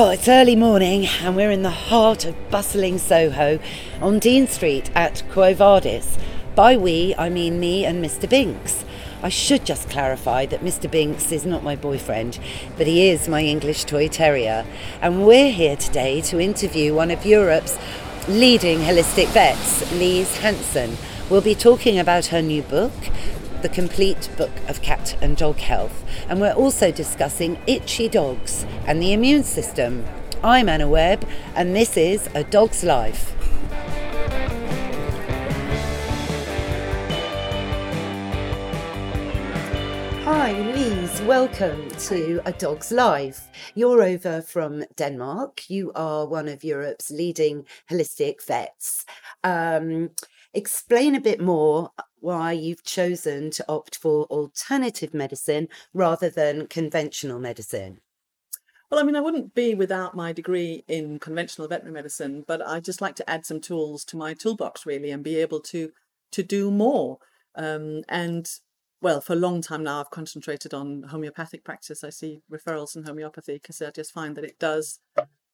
Oh, it's early morning and we're in the heart of bustling Soho on Dean Street at Quo Vadis. By we, I mean me and Mr. Binks. I should just clarify that Mr. Binks is not my boyfriend, but he is my English toy terrier. And we're here today to interview one of Europe's leading holistic vets, Lise Hansen. We'll be talking about her new book, the complete book of cat and dog health, and we're also discussing itchy dogs and the immune system. I'm Anna Webb, and this is A Dog's Life. Hi, Lise. Welcome to A Dog's Life. You're over from Denmark. You are one of Europe's leading holistic vets. Um, explain a bit more why you've chosen to opt for alternative medicine rather than conventional medicine. Well, I mean, I wouldn't be without my degree in conventional veterinary medicine, but I just like to add some tools to my toolbox, really, and be able to to do more. Um, and well, for a long time now, I've concentrated on homeopathic practice. I see referrals in homeopathy because I just find that it does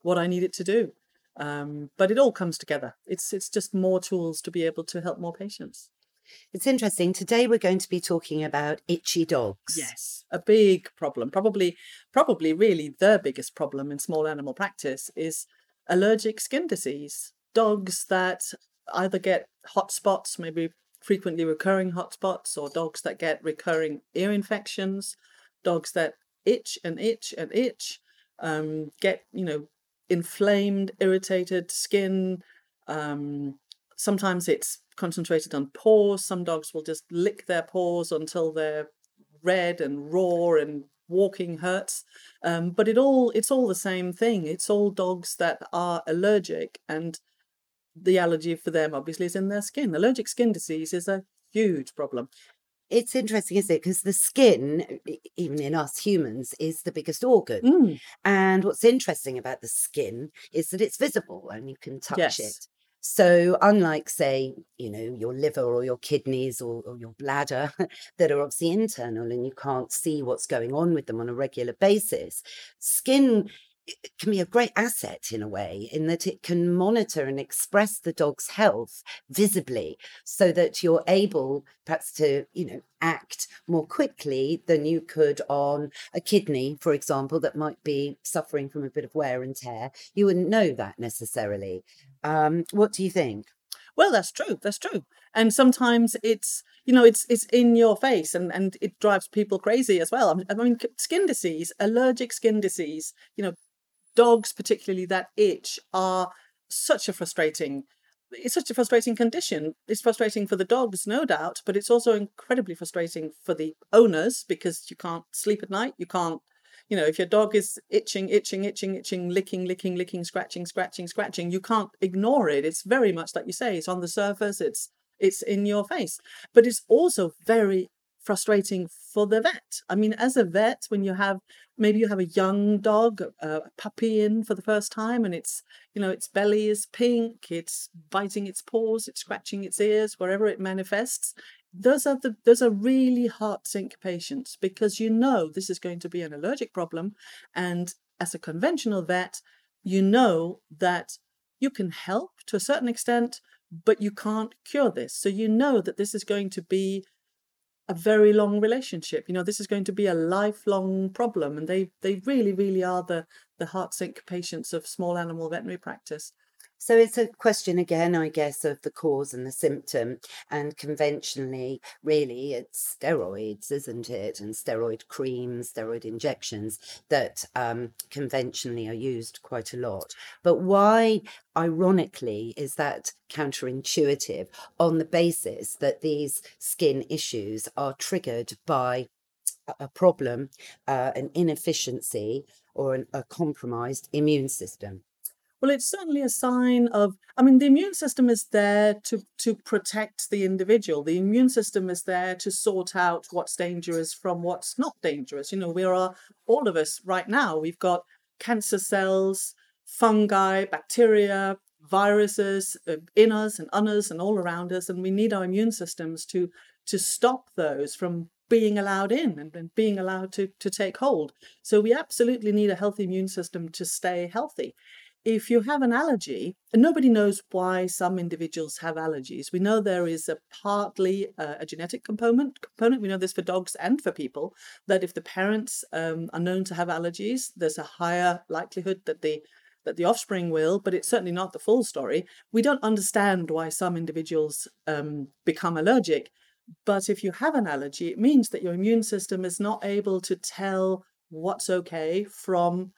what I need it to do. Um, but it all comes together. It's it's just more tools to be able to help more patients. It's interesting. Today we're going to be talking about itchy dogs. Yes, a big problem. Probably, probably, really the biggest problem in small animal practice is allergic skin disease. Dogs that either get hot spots, maybe frequently recurring hot spots, or dogs that get recurring ear infections, dogs that itch and itch and itch, um, get you know inflamed, irritated skin. Um, sometimes it's concentrated on paws. Some dogs will just lick their paws until they're red and raw and walking hurts. Um, but it all it's all the same thing. It's all dogs that are allergic and the allergy for them obviously is in their skin. Allergic skin disease is a huge problem. It's interesting, isn't it? Because the skin, even in us humans, is the biggest organ. Mm. And what's interesting about the skin is that it's visible and you can touch Yes. it. So, unlike, say, you know, your liver or your kidneys or, or your bladder that are obviously internal and you can't see what's going on with them on a regular basis, skin i- can be a great asset in a way, in that it can monitor and express the dog's health visibly so that you're able perhaps to, you know, act more quickly than you could on a kidney, for example, that might be suffering from a bit of wear and tear. You wouldn't know that necessarily. Um, what do you think? Well, that's true. That's true. And sometimes it's you know it's it's in your face and and it drives people crazy as well. I mean, skin disease, allergic skin disease. You know, dogs particularly that itch are such a frustrating. It's such a frustrating condition. It's frustrating for the dogs, no doubt, but it's also incredibly frustrating for the owners because you can't sleep at night. You can't you know, if your dog is itching, itching, itching, itching, licking, licking, licking, scratching, scratching, scratching, you can't ignore it. It's very much like you say, it's on the surface, it's it's in your face. But it's also very frustrating for the vet. I mean, as a vet, when you have maybe you have a young dog, a puppy in for the first time, and it's you know its belly is pink, it's biting its paws, it's scratching its ears, wherever it manifests those are the those are really heart sink patients because you know this is going to be an allergic problem and as a conventional vet you know that you can help to a certain extent but you can't cure this so you know that this is going to be a very long relationship. You know this is going to be a lifelong problem and they they really really are the the heart sink patients of small animal veterinary practice So it's a question again, I guess, of the cause and the symptom. And conventionally, really, it's steroids, isn't it? And steroid creams, steroid injections that um, conventionally are used quite a lot. But why, ironically, is that counterintuitive on the basis that these skin issues are triggered by a- problem, uh, an inefficiency, or an, a compromised immune system? Well, it's certainly a sign of. I mean, the immune system is there to to protect the individual. The immune system is there to sort out what's dangerous from what's not dangerous. You know, we are all of us right now. We've got cancer cells, fungi, bacteria, viruses uh, in us and on us and all around us, and we need our immune systems to to stop those from being allowed in and, being allowed to, to take hold. So we absolutely need a healthy immune system to stay healthy. If you have an allergy, and nobody knows why some individuals have allergies. We know there is a partly uh, a genetic component. Component. We know this for dogs and for people. That if the parents um, are known to have allergies, there's a higher likelihood that the that the offspring will, but it's certainly not the full story. We don't understand why some individuals um, become allergic. But if you have an allergy, it means that your immune system is not able to tell what's okay from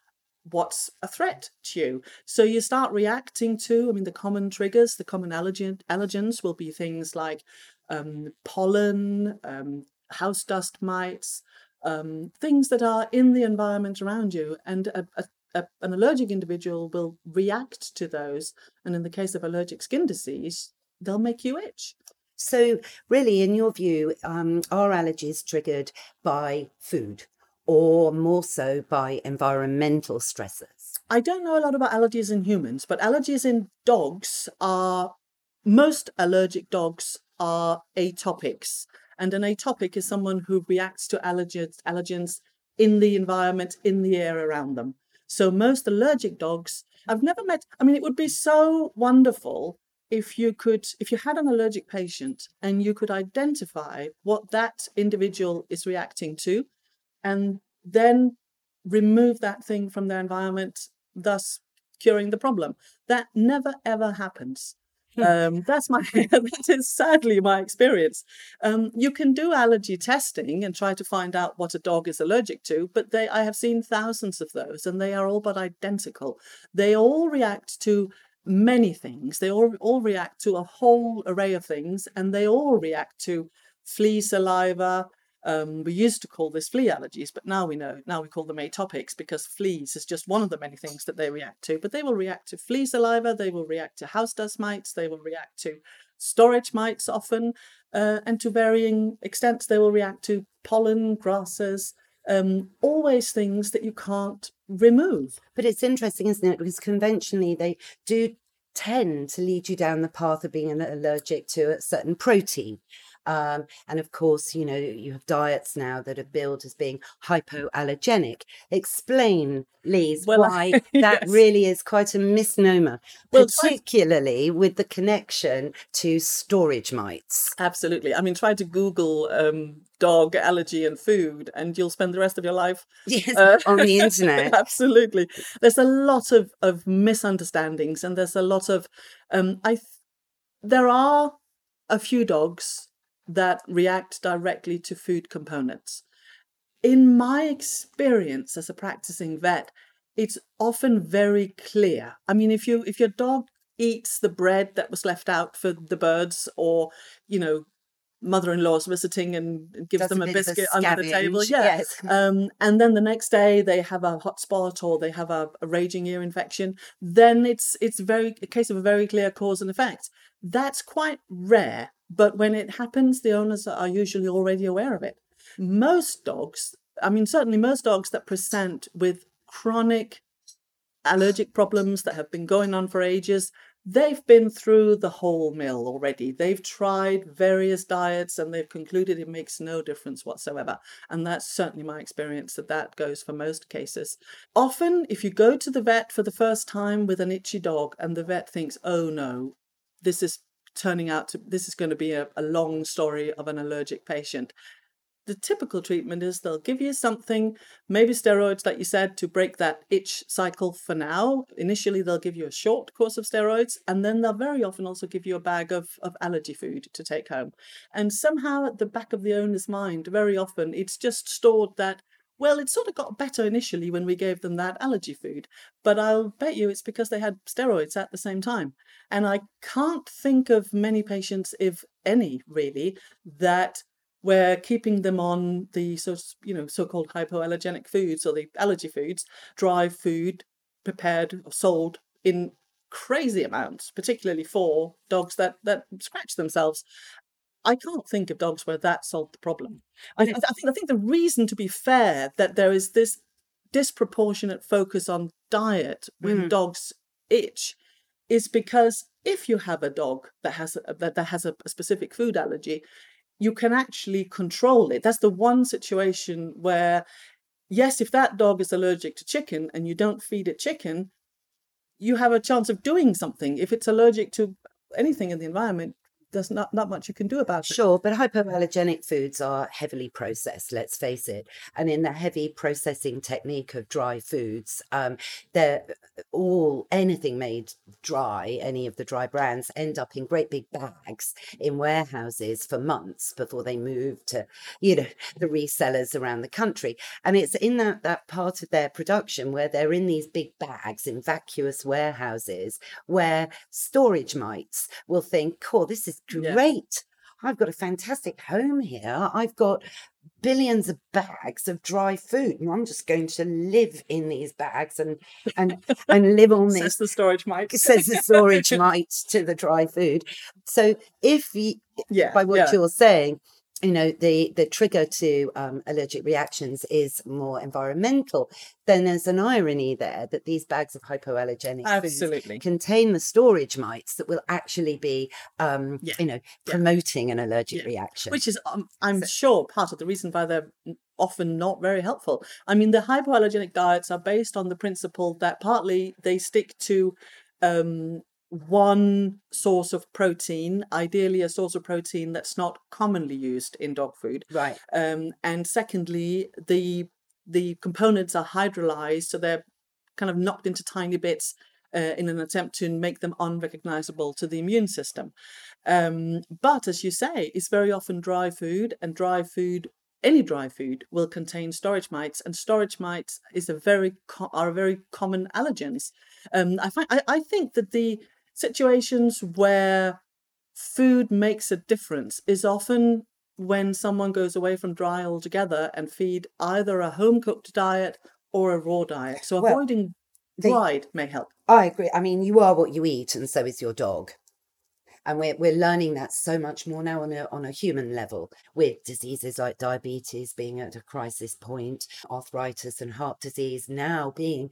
what's a threat to you. So you start reacting to, I mean, the common triggers, the common allergen, allergens will be things like um, pollen, um, house dust mites, um, things that are in the environment around you. And a, a, a, an allergic individual will react to those. And in the case of allergic skin disease, they'll make you itch. So, really, in your view, um, are allergies triggered by food or more so by environmental stresses? I don't know a lot about allergies in humans, but allergies in dogs are most allergic dogs are atopics. And an atopic is someone who reacts to allergens, allergens in the environment, in the air around them. So most allergic dogs, I've never met, I mean, it would be so wonderful if you could if you had an allergic patient and you could identify what that individual is reacting to and then remove that thing from their environment thus curing the problem that never ever happens hmm. um, that's my that is sadly my experience um, you can do allergy testing and try to find out what a dog is allergic to but they i have seen thousands of those and they are all but identical they all react to many things. They all, all react to a whole array of things, and they all react to flea saliva. Um, we used to call this flea allergies, but now we know, now we call them atopics because fleas is just one of the many things that they react to. But they will react to flea saliva, they will react to house dust mites, they will react to storage mites often, uh, and to varying extents, they will react to pollen, grasses, um, always things that you can't remove. But it's interesting, isn't it? Because conventionally they do tend to lead you down the path of being allergic to a certain protein. Um, and of course, you know, you have diets now that are billed as being hypoallergenic. Explain, Lise, well, why that yes. really is quite a misnomer, well, particularly with the connection to storage mites. Absolutely. I mean, try to Google um, dog allergy and food, and you'll spend the rest of your life yes, uh, on the internet. absolutely. There's a lot of, of misunderstandings, and there's a lot of, um, I, th- there are a few dogs that react directly to food components. In my experience as a practicing vet, it's often very clear. I mean, if you if your dog eats the bread that was left out for the birds, or you know, mother-in-law's visiting and gives them a, a biscuit a under the table, yeah. yes. Um, and then the next day they have a hot spot or they have a, a raging ear infection, then it's it's very a case of a very clear cause and effect. That's quite rare but when it happens, the owners are usually already aware of it. Mm-hmm. Most dogs, I mean, certainly most dogs that present with chronic allergic problems that have been going on for ages, they've been through the whole mill already. They've tried various diets and they've concluded it makes no difference whatsoever. And that's certainly my experience that that goes for most cases. Often, if you go to the vet for the first time with an itchy dog and the vet thinks, oh no, this is turning out to this is going to be a, a long story of an allergic patient the typical treatment is they'll give you something, maybe steroids, like you said, to break that itch cycle for now. Initially, they'll give you a short course of steroids, and then they'll very often also give you a bag of, of allergy food to take home. And somehow, at the back of the owner's mind, very often it's just stored that well, it sort of got better initially when we gave them that allergy food, but I'll bet you it's because they had steroids at the same time. And I can't think of many patients, if any, really, that we're keeping them on the sort of, you know so-called hypoallergenic foods or the allergy foods, dry food prepared or sold in crazy amounts, particularly for dogs that that scratch themselves. I can't think of dogs where that solved the problem. I, I, think I think the reason, to be fair, that there is this disproportionate focus on diet when mm. dogs itch is because if you have a dog that has a, that, that has a, a specific food allergy, you can actually control it. That's the one situation where, yes, if that dog is allergic to chicken and you don't feed it chicken, you have a chance of doing something. If it's allergic to anything in the environment, there's not, not much you can do about it. Sure, but hypoallergenic foods are heavily processed, let's face it. And in the heavy processing technique of dry foods, um, they're all anything made dry, any of the dry brands end up in great big bags in warehouses for months before they move to, you know, the resellers around the country. And it's in that that part of their production where they're in these big bags in vacuous warehouses where storage mites will think, oh, this is Yeah. great. I've got a fantastic home here. I've got billions of bags of dry food, and I'm just going to live in these bags and and and live on Says this. the storage mite. Says the storage mite to the dry food. So if you, yeah, by what yeah. you're saying, you know the the trigger to um, allergic reactions is more environmental, then there's an irony there that these bags of hypoallergenic foods Absolutely. contain the storage mites that will actually be, um, Yeah. you know, promoting an allergic Yeah. reaction. Which is, um, I'm sure, part of the reason why they're often not very helpful. I mean, the hypoallergenic diets are based on the principle that partly they stick to um, one source of protein, ideally a source of protein that's not commonly used in dog food. right. Um, and secondly, the the components are hydrolyzed, so they're kind of knocked into tiny bits uh, in an attempt to make them unrecognizable to the immune system. Um, but as you say, it's very often dry food, and dry food, any dry food, will contain storage mites, and storage mites is a very co- are a very common allergens. Um, I find I, I think that the situations where food makes a difference is often when someone goes away from dry altogether and feed either a home cooked diet or a raw diet. So Well, avoiding the- dried may help. I agree. I mean, you are what you eat, and so is your dog. And we're, we're learning that so much more now on a, on a human level, with diseases like diabetes being at a crisis point, arthritis and heart disease now being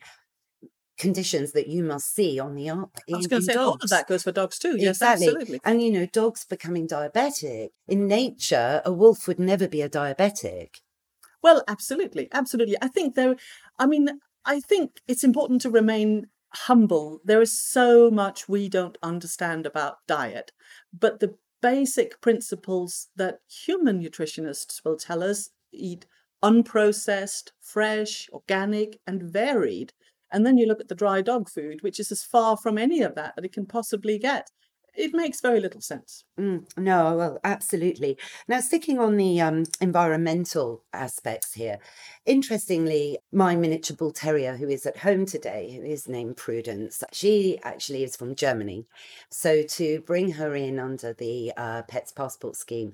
conditions that you must see on the up. I was going to say all of that goes for dogs too. Yes, exactly. absolutely. And you know, dogs becoming diabetic. In nature, a wolf would never be a diabetic. Well, absolutely, absolutely. I think there. I mean, I think it's important to remain humble. There is so much we don't understand about diet, but the basic principles that human nutritionists will tell us eat unprocessed, fresh, organic, and varied. And then you look at the dry dog food, which is as far from any of that that it can possibly get. It makes very little sense. Mm, no, well, absolutely. Now, sticking on the um, environmental aspects here, interestingly, my miniature bull terrier, who is at home today, who is named Prudence, she actually is from Germany. So, to bring her in under the uh, Pets Passport Scheme,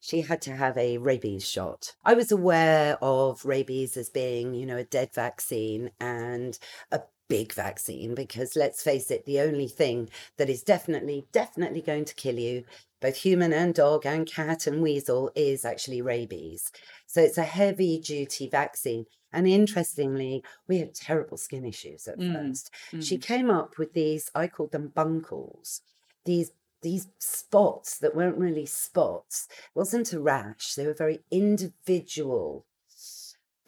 she had to have a rabies shot. I was aware of rabies as being, you know, a dead vaccine and a big vaccine because let's face it, the only thing that is definitely, definitely going to kill you, both human and dog and cat and weasel, is actually rabies. So it's a heavy duty vaccine. And interestingly, we had terrible skin issues at Mm, first. She came up with these, I called them bunkles, these these spots that weren't really spots. It wasn't a rash, they were very individual,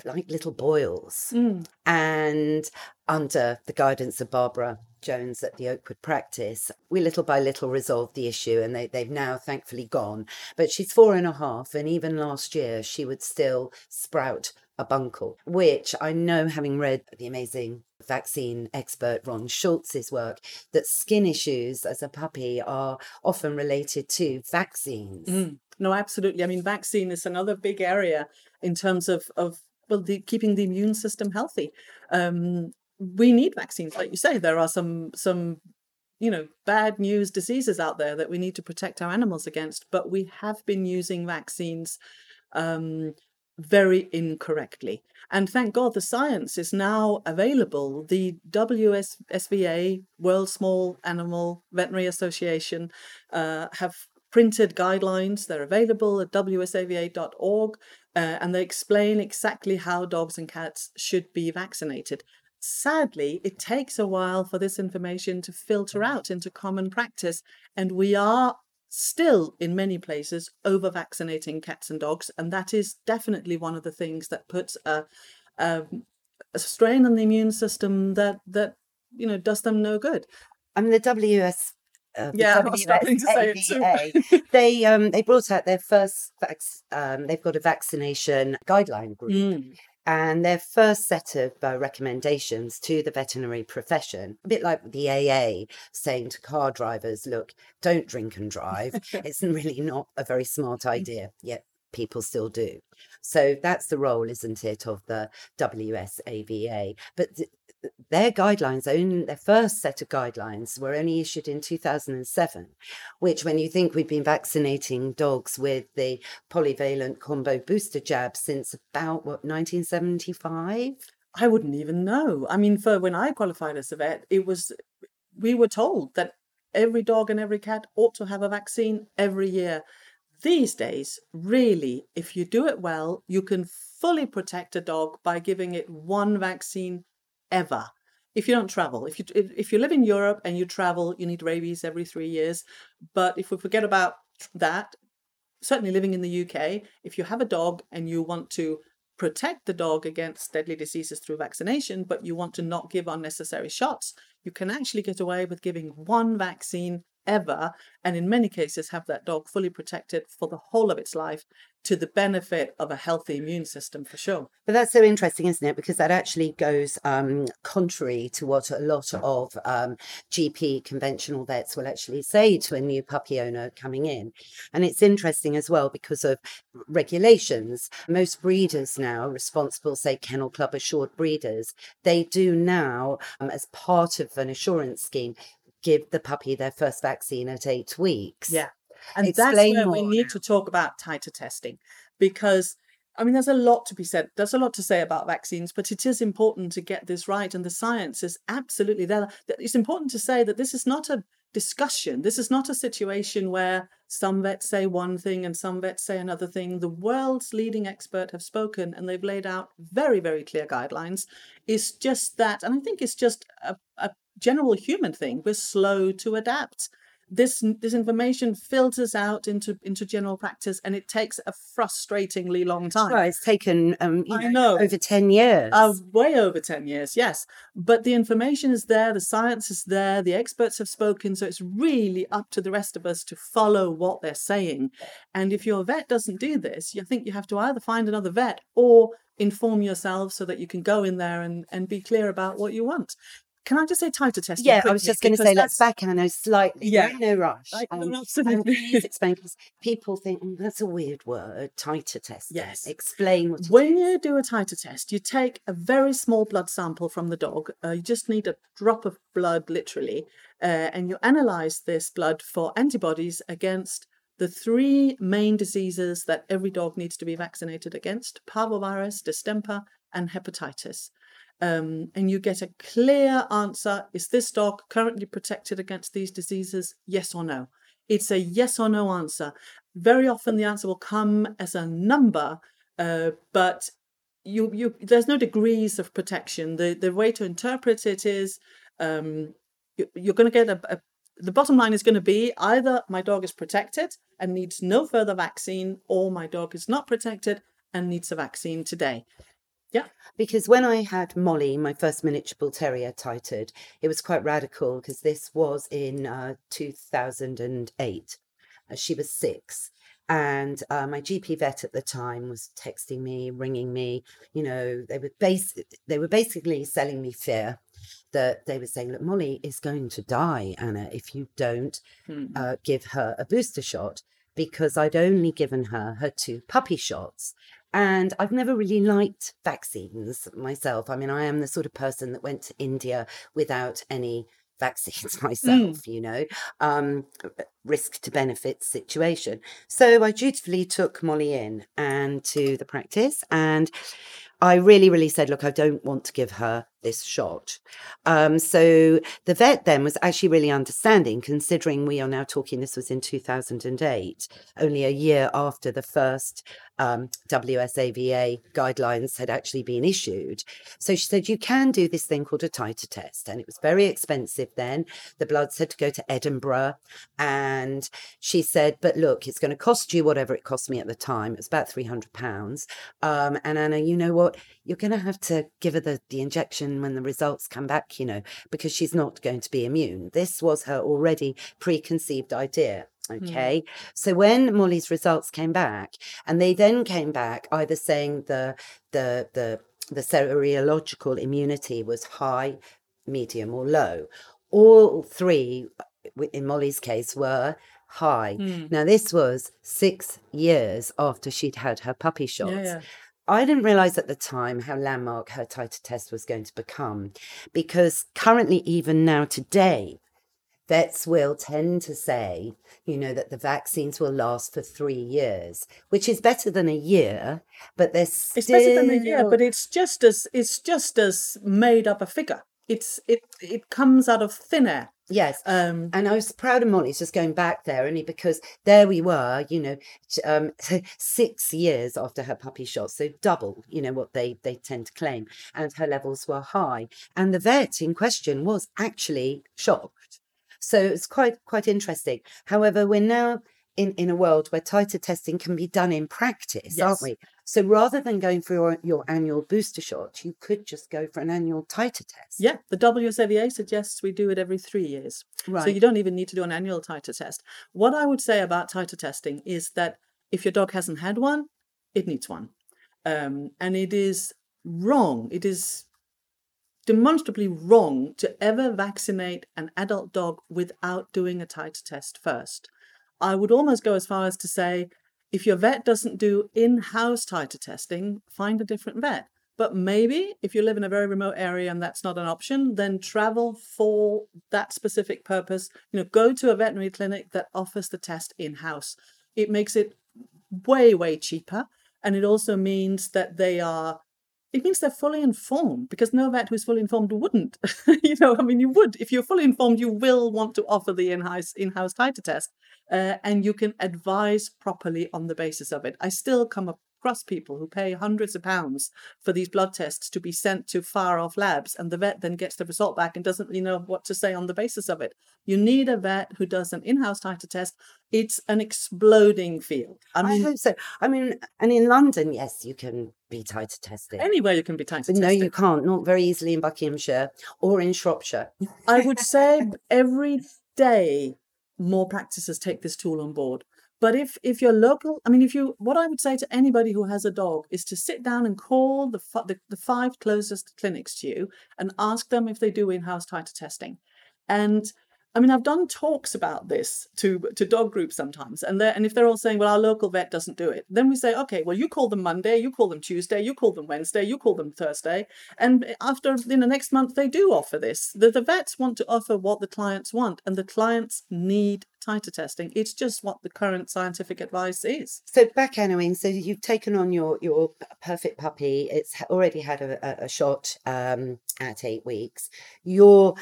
like little boils Mm. and under the guidance of Barbara Jones at the Oakwood practice, we little by little resolved the issue and they, they've now thankfully gone. But she's four and a half, and even last year she would still sprout a bunkle, which I know, having read the amazing vaccine expert Ron Schultz's work, that skin issues as a puppy are often related to vaccines. Mm. No, absolutely. I mean, vaccine is another big area in terms of of well, the, keeping the immune system healthy. Um, we need vaccines, like you say. There are some some you know bad news diseases out there that we need to protect our animals against, but we have been using vaccines um, very incorrectly. And thank God the science is now available. The WSVA, World Small Animal Veterinary Association, uh, have printed guidelines. They're available at wsava.org, uh, and they explain exactly how dogs and cats should be vaccinated. Sadly, it takes a while for this information to filter out into common practice, and we are still in many places over vaccinating cats and dogs, and that is definitely one of the things that puts a, a, a strain on the immune system that that you know does them no good. I mean, the WS uh, the Yeah, I was struggling to say it. WSAVA, they um they brought out their first vac- um they've got a vaccination guideline group Mm. And their first set of uh, recommendations to the veterinary profession a bit like the AA saying to car drivers look don't drink and drive. It's really not a very smart idea yet people still do. So that's the role isn't it of the WSAVA but th- th- their guidelines own their first set of guidelines were only issued in 2007 which when you think we've been vaccinating dogs with the polyvalent combo booster jab since about what 1975 I wouldn't even know. I mean, for when I qualified as a vet, it was we were told that every dog and every cat ought to have a vaccine every year. These days, really, if you do it well, you can fully protect a dog by giving it one vaccine ever. If you don't travel, if you if, you live in Europe and you travel, you need rabies every three years. But if we forget about that, certainly living in the UK, if you have a dog and you want to protect the dog against deadly diseases through vaccination, but you want to not give unnecessary shots, you can actually get away with giving one vaccine ever, and in many cases have that dog fully protected for the whole of its life to the benefit of a healthy immune system for sure. But that's so interesting, isn't it? Because that actually goes um, contrary to what a lot of um, GP conventional vets will actually say to a new puppy owner coming in. And it's interesting as well because of regulations. Most breeders now, responsible, say, Kennel Club assured breeders, they do now, um, as part of an assurance scheme, give the puppy their first vaccine at eight weeks. Yeah. And Explain that's where we need to talk about titer testing because I mean there's a lot to be said. There's a lot to say about vaccines, but it is important to get this right and the science is absolutely there. It's important to say that this is not a discussion. This is not a situation where some vets say one thing and some vets say another thing. The world's leading expert have spoken and they've laid out very, very clear guidelines. It's just that, and I think it's just a, a general human thing. We're slow to adapt. This this information filters out into into general practice, and it takes a frustratingly long time. Well, it's taken um, I know, know. over 10 years. Uh, way over 10 years, yes. But the information is there, the science is there, the experts have spoken. So it's really up to the rest of us to follow what they're saying. And if your vet doesn't do this, you think you have to either find another vet or inform yourself so that you can go in there and, and be clear about what you want. Can I just say titer testing? Yeah, I was just going to say, let's back Anno slightly. Yeah. No rush. I- no, Um, absolutely. and please explain, because people think, "Mm, that's a weird word, titer testing. Yes. Explain what it When is. you do a titer test, you take a very small blood sample from the dog. Uh, you just need a drop of blood, literally, uh, and you analyze this blood for antibodies against the three main diseases that every dog needs to be vaccinated against parvovirus, distemper, and hepatitis. Um, and you get a clear answer is this dog currently protected against these diseases? Yes or no? It's a yes or no answer. Very often the answer will come as a number, uh, but you you there's no degrees of protection. The the way to interpret it is um, you, you're going to get a, a the bottom line is going to be either my dog is protected and needs no further vaccine, or my dog is not protected and needs a vaccine today. Because when I had Molly, my first miniature bull terrier, titered, it was quite radical because this was in uh, 2008. Uh, she was six. And uh, my GP vet at the time was texting me, ringing me. You know, they were bas- they were basically selling me fear that they were saying, "Look, Molly is going to die, Anna, if you don't Hmm. uh, give her a booster shot because I'd only given her her two puppy shots. And I've never really liked vaccines myself. I mean, I am the sort of person that went to India without any vaccines myself, you know, um, risk to benefit situation. So I dutifully took Molly in and to the practice and I really, really said, look, I don't want to give her this shot. Um, so the vet then was actually really understanding, considering we are now talking, this was in 2008, only a year after the first um, WSAVA guidelines had actually been issued. So she said, You can do this thing called a titer test. And it was very expensive then. The bloods had to go to Edinburgh. And she said, But look, it's going to cost you whatever it cost me at the time. It was about £300. Um, and Anna, you know what? You're going to have to give her the, the injection when the results come back, you know, because she's not going to be immune. This was her already preconceived idea. Hmm. Okay. Mm. So when Molly's results came back, and they then came back either saying the the the the serological immunity was high, medium, or low. All three, in Molly's case, were high. Mm. Now this was six years after she'd had her puppy shots. Yeah, yeah. I didn't realize at the time how landmark her titer test was going to become because currently, even now today, vets will tend to say, you know, that the vaccines will last for three years, which is better than a year, but there's still... It's better than a year, but it's just as it's just as made up a figure. It's it it comes out of thin air. Yes. Um, and I was proud of Molly's just going back there only because there we were, you know, um, six years after her puppy shot, so double, you know, what they, they tend to claim. And her levels were high. And the vet in question was actually shocked. So it's quite quite interesting. However, we're now in, in a world where titer testing can be done in practice, Yes. aren't we? So rather than going for your, your annual booster shot, you could just go for an annual titer test. yeah, the WSAVA suggests we do it every three years. Right. So you don't even need to do an annual titer test. What I would say about titer testing is that if your dog hasn't had one, it needs one. Um, and it is wrong. It is demonstrably wrong to ever vaccinate an adult dog without doing a titer test first. I would almost go as far as to say if your vet doesn't do in house titer testing, find a different vet. But maybe if you live in a very remote area and that's not an option, then travel for that specific purpose. You know, go to a veterinary clinic that offers the test in house. It makes it way, way cheaper. And it also means that they are it means they're fully informed because no vet who's fully informed wouldn't. you know, I mean, you would. If you're fully informed, you will want to offer the in-house in-house titer test, uh, and you can advise properly on the basis of it. I still come across people who pay hundreds of pounds for these blood tests to be sent to far-off labs, and the vet then gets the result back and doesn't really know what to say on the basis of it. You need a vet who does an in-house titer test. It's an exploding field. I I hope so. I mean, and in London, yes, you can be titer tested. anywhere you can be titer But no, you can't. Not very easily in Buckinghamshire or in Shropshire. I would say every day more practices take this tool on board. But if if you're local, I mean, if you, what I would say to anybody who has a dog is to sit down and call the the, the five closest clinics to you and ask them if they do in-house titer testing. And I mean, I've done talks about this to to dog groups sometimes, and and if they're all saying, "Well, our local vet doesn't do it," then we say, "Okay, well, you call them Monday, you call them Tuesday, you call them Wednesday, you call them Thursday," and after in the next month they do offer this. The, the vets want to offer what the clients want, and the clients need titer testing. It's just what the current scientific advice is. So back, Anowing, so you've taken on your your perfect puppy. It's already had a, a, shot um, at eight weeks. Your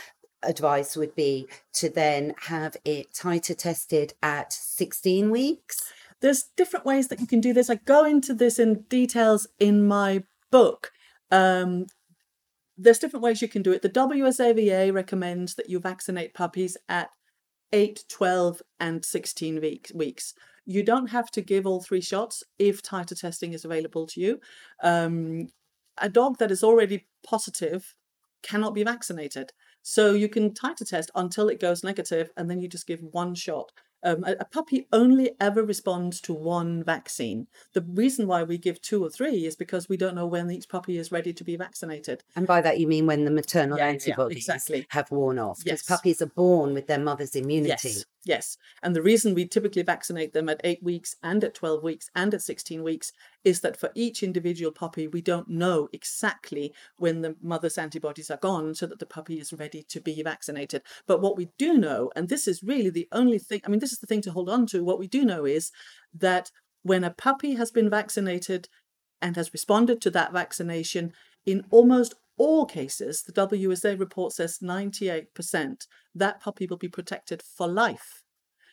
advice would be to then have it titer tested at 16 weeks. there's different ways that you can do this. I go into this in details in my book. Um, there's different ways you can do it. The WSAVA recommends that you vaccinate puppies at 8, 12, and 16 week, weeks. You don't have to give all three shots if titer testing is available to you. Um, a dog that is already positive cannot be vaccinated. So you can titer test until it goes negative, and then you just give one shot. Um, a, a puppy only ever responds to one vaccine. The reason why we give two or three is because we don't know when each puppy is ready to be vaccinated. And by that, you mean when the maternal Yeah, yeah, antibodies exactly. have worn off. Yes. Because Yes. puppies are born with their mother's immunity. Yes, yes. And the reason we typically vaccinate them at eight weeks and at 12 weeks and at 16 weeks is that for each individual puppy, we don't know exactly when the mother's antibodies are gone so that the puppy is ready to be vaccinated. But what we do know, and this is really the only thing, I mean, this is the thing to hold on to, what we do know is that when a puppy has been vaccinated and has responded to that vaccination, in almost all cases, the WSA report says 98%, that puppy will be protected for life.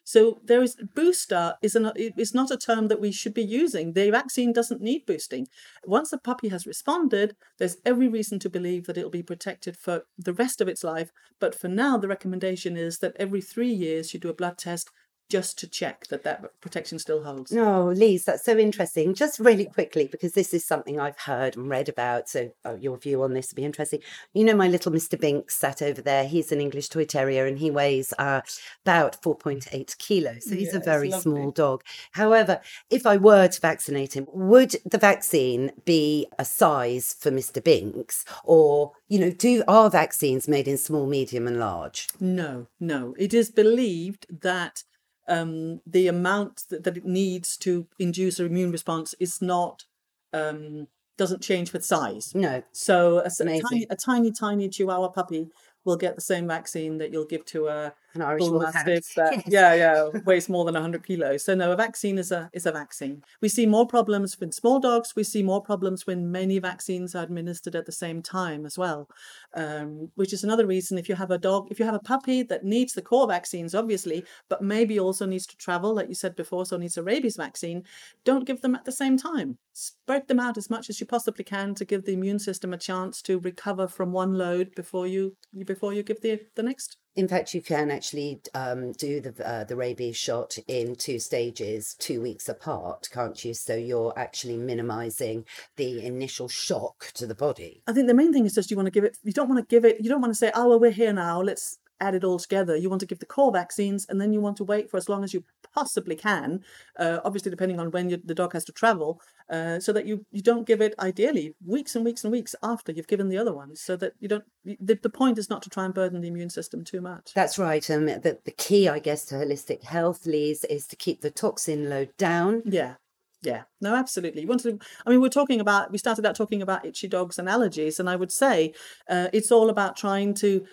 So there is booster is an not a term that we should be using. The vaccine doesn't need boosting. Once the puppy has responded, there's every reason to believe that it'll be protected for the rest of its life. But for now, the recommendation is that every three years you do a blood test just to check that that protection still holds. No, Lise, that's so interesting. Just really quickly, because this is something I've heard and read about, so uh, your view on this would be interesting. You know, my little Mr. Binks sat over there. He's an English toy terrier and he weighs uh, about 4.8 kilos. So he's Yeah, a very small dog. However, if I were to vaccinate him, would the vaccine be a size for Mr. Binks? Or, you know, do are vaccines made in small, medium, and large? No, no. It is believed that um, the amount that, that it needs to induce an immune response is not um, doesn't change with size. No. So a, a tiny, a tiny, tiny Chihuahua puppy will get the same vaccine that you'll give to a An Irish mastiff that Yes. yeah yeah weighs more than 100 kilos. So no a vaccine is a is a vaccine. We see more problems with small dogs. We see more problems when many vaccines are administered at the same time as well um, which is another reason if you have a dog if you have a puppy that needs the core vaccines obviously but maybe also needs to travel like you said before so needs a rabies vaccine don't give them at the same time. Spread them out as much as you possibly can to give the immune system a chance to recover from one load before you before you give the the next In fact, you can actually um, do the uh, the rabies shot in two stages, two weeks apart, can't you? So you're actually minimising the initial shock to the body. I think the main thing is just you want to give it. You don't want to give it. You don't want to say, "Oh well, we're here now. Let's add it all together." You want to give the core vaccines, and then you want to wait for as long as you possibly can. Uh, obviously, depending on when you, the dog has to travel, uh, so that you you don't give it ideally weeks and weeks and weeks after you've given the other ones, so that you don't. The, the point is not to try and burden the immune system too much. That's right. Um, the, the key, I guess, to holistic health, Lise, is to keep the toxin load down. Yeah. Yeah, no, absolutely. You want to, I mean, we're talking about, we started out talking about itchy dogs and allergies, and I would say uh, it's all about trying to,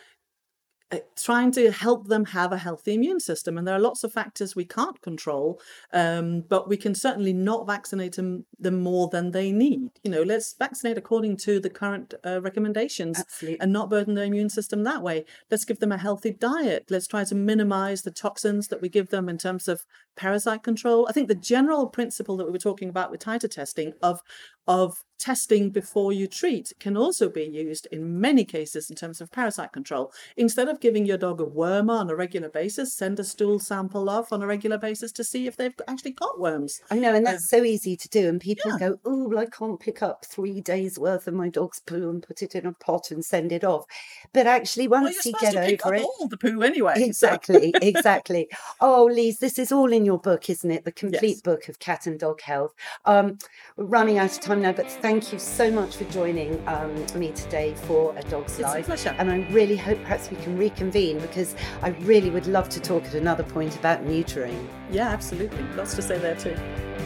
trying to help them have a healthy immune system. And there are lots of factors we can't control, um, but we can certainly not vaccinate them, them more than they need. You know, let's vaccinate according to the current uh, recommendations Absolutely. and not burden their immune system that way. Let's give them a healthy diet. Let's try to minimize the toxins that we give them in terms of parasite control. I think the general principle that we were talking about with titer testing of of testing before you treat can also be used in many cases in terms of parasite control. Instead of giving your dog a wormer on a regular basis, send a stool sample off on a regular basis to see if they've actually got worms. I know, and that's so easy to do. And people Yeah. go, "Oh, well, I can't pick up three days' worth of my dog's poo and put it in a pot and send it off." But actually, once you're you get over up it, all the poo anyway. so- exactly, exactly. Oh, Lise, this is all in your book, isn't it? The complete Yes. book of cat and dog health. Um, running out of time now, but thank you so much for joining um, me today for A Dog's It's a pleasure. And I really hope perhaps we can reconvene because I really would love to talk at another point about neutering. Yeah, absolutely. Lots to say there too.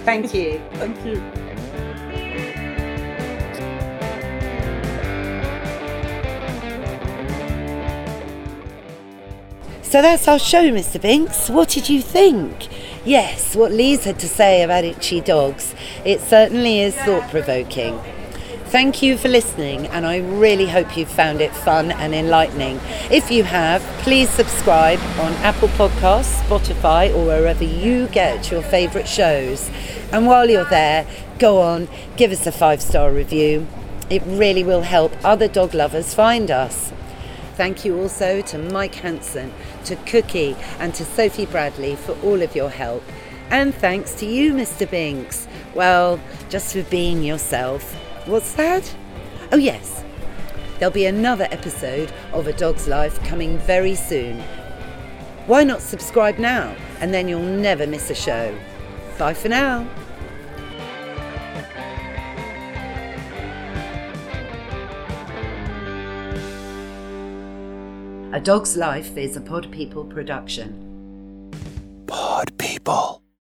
Thank you. Thank you. So that's our show, Mr. Binks. What did you think? Yes, what Lise had to say about itchy dogs. It certainly is thought provoking. Thank you for listening, and I really hope you've found it fun and enlightening. If you have, please subscribe on Apple Podcasts, Spotify, or wherever you get your favourite shows. And while you're there, go on, give us a five star review. It really will help other dog lovers find us. Thank you also to Mike Hanson, to Cookie, and to Sophie Bradley for all of your help. And thanks to you, Mr. Binks. Well, just for being yourself. What's that? Oh, yes. There'll be another episode of A Dog's Life coming very soon. Why not subscribe now? And then you'll never miss a show. Bye for now. A Dog's Life is a Pod People production. Pod people.